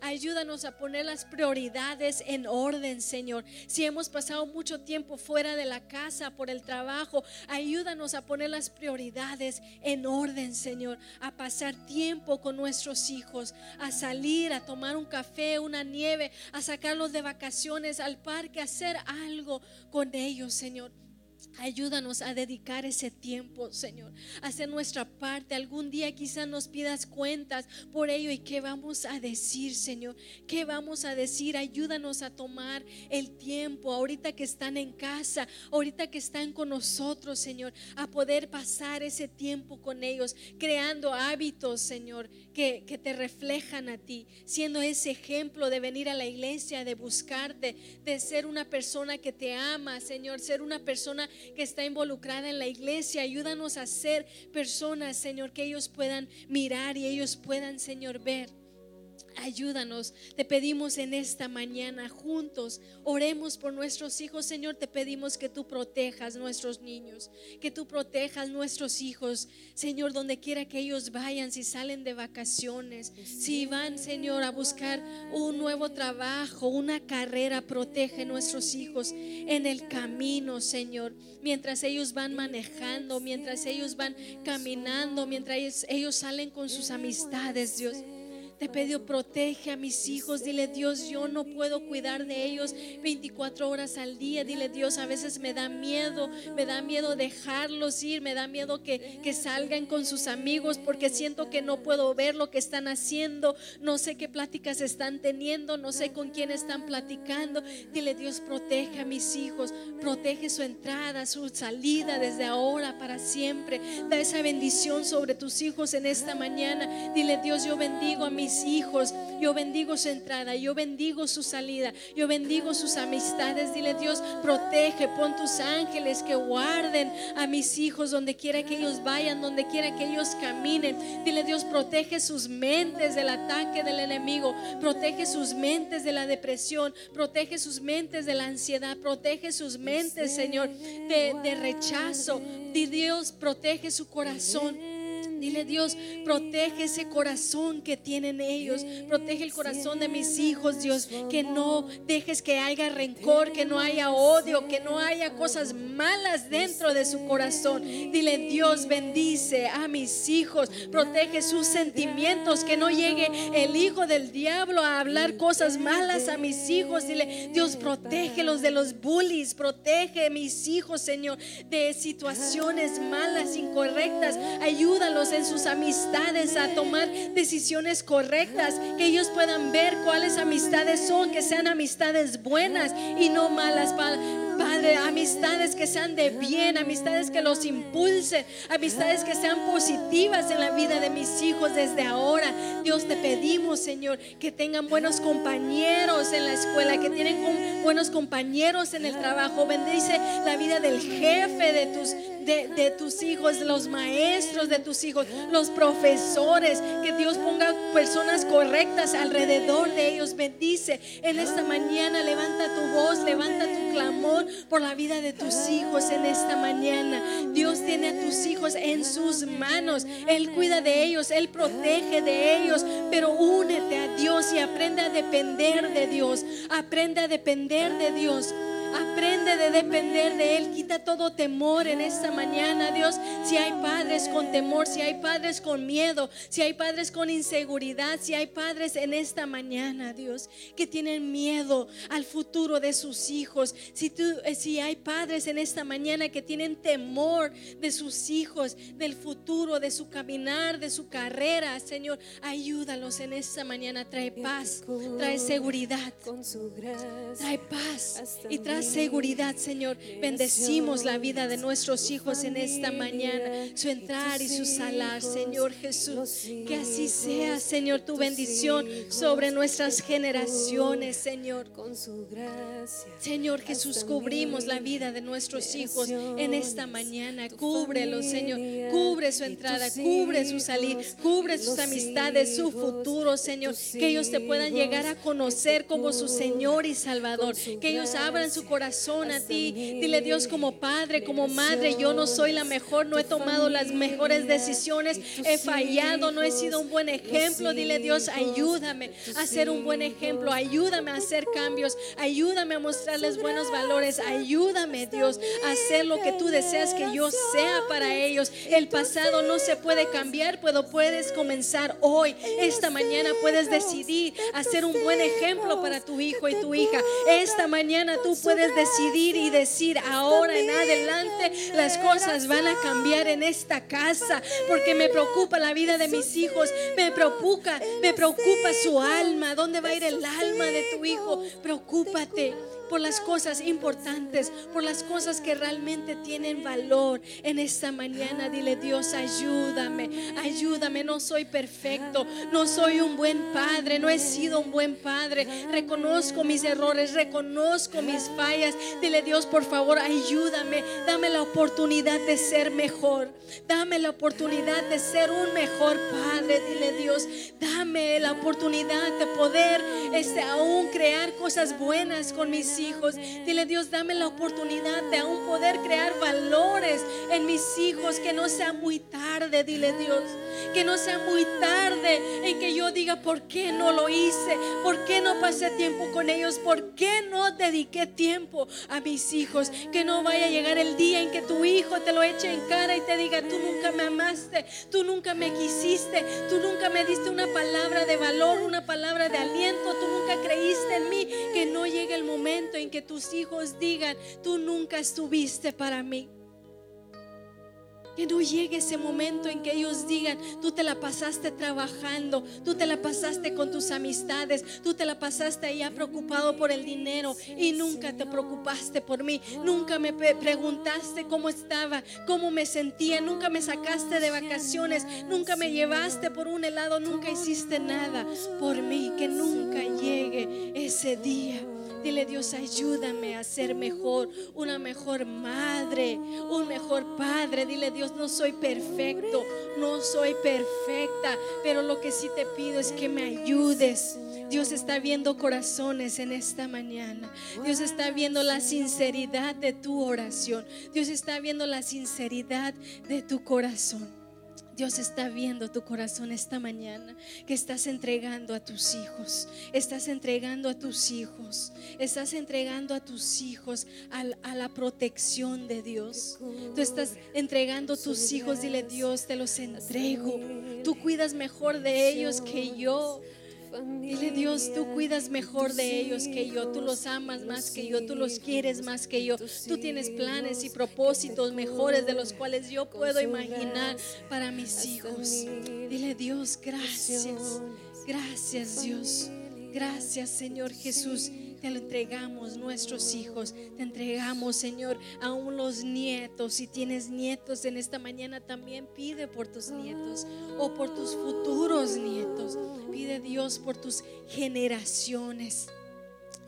Speaker 1: Ayúdanos a poner las prioridades en orden, Señor. Si hemos pasado mucho tiempo fuera de la casa por el trabajo, ayúdanos a poner las prioridades en orden, Señor. A pasar tiempo con nuestros hijos, a salir, a tomar un café, una nieve, a sacarlos de vacaciones al parque, a hacer algo con ellos, Señor. Ayúdanos a dedicar ese tiempo, Señor, a hacer nuestra parte. Algún día quizás nos pidas cuentas por ello y qué vamos a decir, Señor. ¿Qué vamos a decir? Ayúdanos a tomar el tiempo ahorita que están en casa, ahorita que están con nosotros, Señor, a poder pasar ese tiempo con ellos, creando hábitos, Señor, que, que te reflejan a ti, siendo ese ejemplo de venir a la iglesia, de buscarte, de ser una persona que te ama, Señor, ser una persona que está involucrada en la iglesia. Ayúdanos a ser personas, Señor, que ellos puedan mirar y ellos puedan, Señor, ver. Ayúdanos, te pedimos en esta mañana juntos, oremos por nuestros hijos, Señor, te pedimos que tú protejas nuestros niños, que tú protejas nuestros hijos, Señor, donde quiera que ellos vayan, si salen de vacaciones, si van, Señor, a buscar un nuevo trabajo, una carrera, protege nuestros hijos en el camino, Señor, mientras ellos van manejando, mientras ellos van caminando, mientras ellos, salen con sus amistades, Dios. Te pido, protege a mis hijos. Dile, Dios, yo no puedo cuidar de ellos 24 horas al día. Dile, Dios, a veces me da miedo, me da miedo dejarlos ir, me da miedo que, que salgan con sus amigos porque siento que no puedo ver lo que están haciendo. No sé qué pláticas están teniendo, no sé con quién están platicando. Dile, Dios, protege a mis hijos, protege su entrada, su salida desde ahora para siempre. Da esa bendición sobre tus hijos en esta mañana. Dile, Dios, yo bendigo a mis hijos. Yo bendigo su entrada, yo bendigo su salida, yo bendigo sus amistades. Dile Dios, protege, pon tus ángeles que guarden a mis hijos donde quiera que ellos vayan, donde quiera que ellos caminen. Dile Dios, protege sus mentes del ataque del enemigo, protege sus mentes de la depresión, protege sus mentes de la ansiedad, protege sus mentes, Señor, de, rechazo. Dios, protege su corazón Dile Dios, protege ese corazón que tienen ellos. Protege el corazón de mis hijos, Dios. Que no dejes que haya rencor, que no haya odio, que no haya cosas malas dentro de su corazón. Dile Dios, bendice a mis hijos. Protege sus sentimientos. Que no llegue el hijo del diablo a hablar cosas malas a mis hijos. Dile Dios, protégelos de los bullies. Protege a mis hijos, Señor, de situaciones malas, incorrectas. Ayúdalos en sus amistades a tomar decisiones correctas, que ellos puedan ver cuáles amistades son, que sean amistades buenas y no malas. Padre, amistades que sean de bien, amistades que los impulsen, amistades que sean positivas en la vida de mis hijos desde ahora. Dios te pedimos, Señor, que tengan buenos compañeros en la escuela, que tienen buenos compañeros en el trabajo. Bendice la vida del jefe de tus, de, de tus hijos, los maestros de tus hijos, los profesores. Que Dios ponga personas correctas alrededor de ellos. Bendice en esta mañana. Levanta tu voz, levanta tu clamor por la vida de tus hijos en esta mañana. Dios tiene a tus hijos en sus manos. Él cuida de ellos, Él protege de ellos. Pero únete a Dios y aprende a depender de Dios. Aprende a depender de Dios. Aprende de depender de Él. Quita todo temor en esta mañana, Dios. Si hay padres con temor, si hay padres con miedo, si hay padres con inseguridad, si hay padres en esta mañana, Dios, que tienen miedo al futuro de sus hijos. Si, tú, eh, si hay padres en esta mañana que tienen temor de sus hijos, del futuro, de su caminar, de su carrera, Señor, ayúdalos en esta mañana. Trae paz, trae seguridad, trae paz y trae seguridad, Señor. Bendecimos la vida de nuestros hijos en esta mañana, su entrar y su salar, Señor Jesús. Que así sea, Señor, tu bendición sobre nuestras generaciones, Señor. Con su gracia. Señor Jesús, cubrimos la vida de nuestros hijos en esta mañana. Cúbrelos, Señor. Cubre su entrada, cubre su salir, cubre sus amistades, su futuro, Señor. Que ellos te puedan llegar a conocer como su Señor y Salvador. Que ellos abran su corazón a ti. Dile Dios como padre, como madre, yo no soy la mejor, no he tomado las mejores decisiones, he fallado, no he sido un buen ejemplo. Dile Dios, ayúdame a ser un buen ejemplo, ayúdame a hacer cambios, ayúdame a mostrarles buenos valores, ayúdame Dios a hacer lo que tú deseas que yo sea para ellos. El pasado no se puede cambiar, pero puedes comenzar hoy. Esta mañana puedes decidir hacer un buen ejemplo para tu hijo y tu hija. Esta mañana tú puedes decidir y decir, ahora en adelante las cosas van a cambiar en esta casa, porque me preocupa la vida de mis hijos, me preocupa, me preocupa su alma, ¿dónde va a ir el alma de tu hijo? Preocúpate por las cosas importantes, por las cosas que realmente tienen valor en esta mañana. Dile, Dios, ayúdame, ayúdame. No soy perfecto, no soy un buen padre, no he sido un buen padre. Reconozco mis errores, reconozco mis fallas. Dile, Dios, por favor, ayúdame. Dame la oportunidad de ser mejor. Dame la oportunidad de ser un mejor padre. Dile, Dios, dame la oportunidad de poder este, aún crear cosas buenas con mis hijos. Dile Dios, dame la oportunidad de aún poder crear valores en mis hijos, que no sea muy tarde, dile Dios, que no sea muy tarde en que yo diga, ¿por qué no lo hice? ¿Por qué no pasé tiempo con ellos? ¿Por qué no dediqué tiempo a mis hijos? Que no vaya a llegar el día en que tu hijo te lo eche en cara y te diga, tú nunca me amaste, tú nunca me quisiste, tú nunca me diste una palabra de valor, una palabra de aliento, tú nunca creíste en mí, que no llegue el momento en que tus hijos digan, tú nunca estuviste para mí. Que no llegue ese momento en que ellos digan, tú te la pasaste trabajando, tú te la pasaste con tus amistades, tú te la pasaste ahí preocupado por el dinero y nunca te preocupaste por mí, nunca me preguntaste cómo estaba, cómo me sentía, nunca me sacaste de vacaciones, nunca me llevaste por un helado, nunca hiciste nada por mí, que nunca llegue ese día Dile Dios, ayúdame a ser mejor, una mejor madre, un mejor padre. Dile Dios, no soy perfecto, no soy perfecta, pero lo que sí te pido es que me ayudes. Dios está viendo corazones en esta mañana. Dios está viendo la sinceridad de tu oración. Dios está viendo la sinceridad de tu corazón. Dios está viendo tu corazón esta mañana, que estás entregando a tus hijos, estás entregando a tus hijos, estás entregando a tus hijos a, la protección de Dios. Tú estás entregando a tus hijos, dile Dios, te los entrego. Tú cuidas mejor de ellos que yo. Dile Dios, tú cuidas mejor de ellos que yo, tú los amas más que yo, tú los quieres más que yo, tú tienes planes y propósitos mejores de los cuales yo puedo imaginar para mis hijos. Dile Dios, gracias, gracias Dios, gracias Señor Jesús. Te lo entregamos nuestros hijos, te entregamos Señor aún los nietos. Si tienes nietos en esta mañana también pide por tus nietos o por tus futuros nietos. Pide Dios por tus generaciones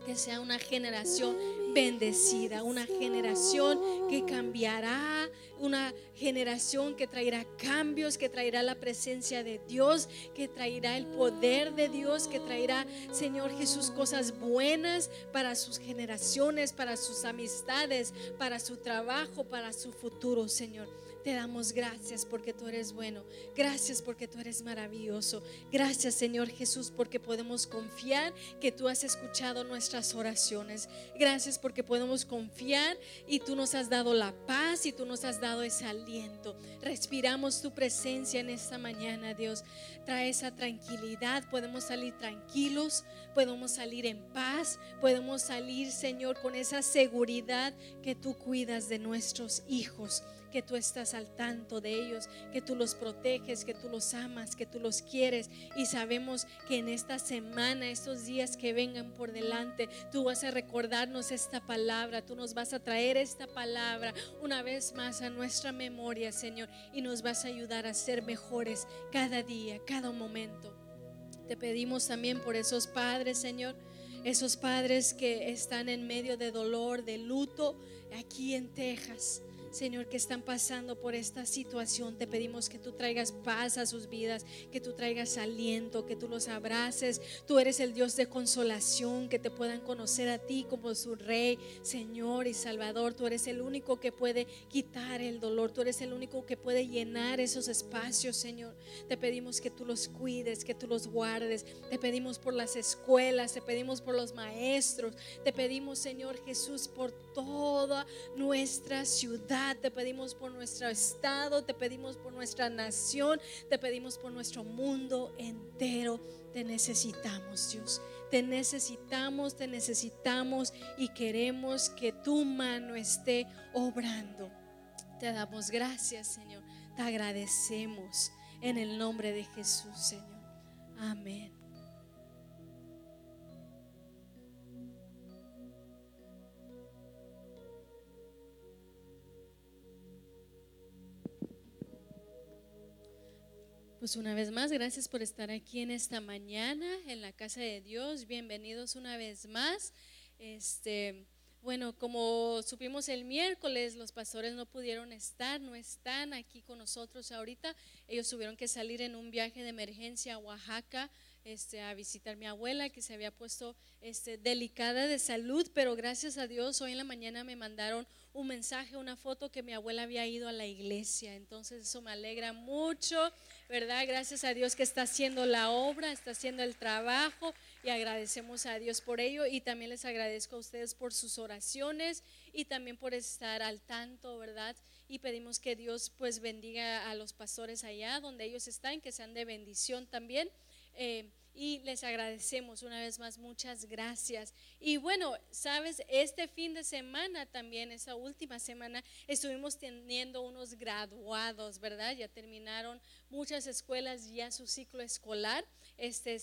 Speaker 1: que sea una generación bendecida, una generación que cambiará, una generación que traerá cambios, que traerá la presencia de Dios, que traerá el poder de Dios, que traerá, Señor Jesús, cosas buenas para sus generaciones, para sus amistades, para su trabajo, para su futuro, Señor. Te damos gracias porque tú eres bueno. Gracias porque tú eres maravilloso. Gracias Señor Jesús porque podemos confiar que tú has escuchado nuestras oraciones. Gracias porque podemos confiar y tú nos has dado la paz y tú nos has dado ese aliento. Respiramos tu presencia en esta mañana, Dios. Trae esa tranquilidad. Podemos salir tranquilos, podemos salir en paz, podemos salir, Señor, con esa seguridad que tú cuidas de nuestros hijos que tú estás al tanto de ellos, que tú los proteges, que tú los amas, que tú los quieres. Y sabemos que en esta semana, estos días que vengan por delante, tú vas a recordarnos esta palabra, tú nos vas a traer esta palabra una vez más a nuestra memoria, Señor, y nos vas a ayudar a ser mejores cada día, cada momento. Te pedimos también por esos padres, Señor, esos padres que están en medio de dolor, de luto, aquí en Texas. Señor, que están pasando por esta situación. Te pedimos que tú traigas paz a sus vidas, que tú traigas aliento, que tú los abraces. Tú eres el Dios de consolación, que te puedan conocer a ti como su Rey, Señor y Salvador. Tú eres el único que puede quitar el dolor. Tú eres el único que puede llenar esos espacios, Señor. Te pedimos que tú los cuides, que tú los guardes. Te pedimos por las escuelas, te pedimos por los maestros. Te pedimos, Señor Jesús, por toda nuestra te pedimos por nuestro estado, te pedimos por nuestra nación, te pedimos por nuestro mundo entero. Te necesitamos, Dios. Te necesitamos, te necesitamos y queremos que tu mano esté obrando. Te damos gracias, Señor. Te agradecemos en el nombre de Jesús, Señor. Amén. Pues una vez más, gracias por estar aquí en esta mañana en la casa de Dios. Bienvenidos una vez más. Este, bueno, como supimos el miércoles, los pastores no pudieron estar, no están aquí con nosotros ahorita. Ellos tuvieron que salir en un viaje de emergencia a Oaxaca este, a visitar a mi abuela que se había puesto este, delicada de salud, pero gracias a Dios hoy en la mañana me mandaron un mensaje, una foto que mi abuela había ido a la iglesia. Entonces eso me alegra mucho, ¿verdad? Gracias a Dios que está haciendo la obra, está haciendo el trabajo y agradecemos a Dios por ello y también les agradezco a ustedes por sus oraciones y también por estar al tanto, ¿verdad? Y pedimos que Dios pues bendiga a los pastores allá donde ellos están, que sean de bendición también. Eh, y les agradecemos una vez más, muchas gracias. Y bueno, sabes, este fin de semana también, esa última semana, estuvimos teniendo unos graduados, ¿verdad? Ya terminaron muchas escuelas ya su ciclo escolar. Este,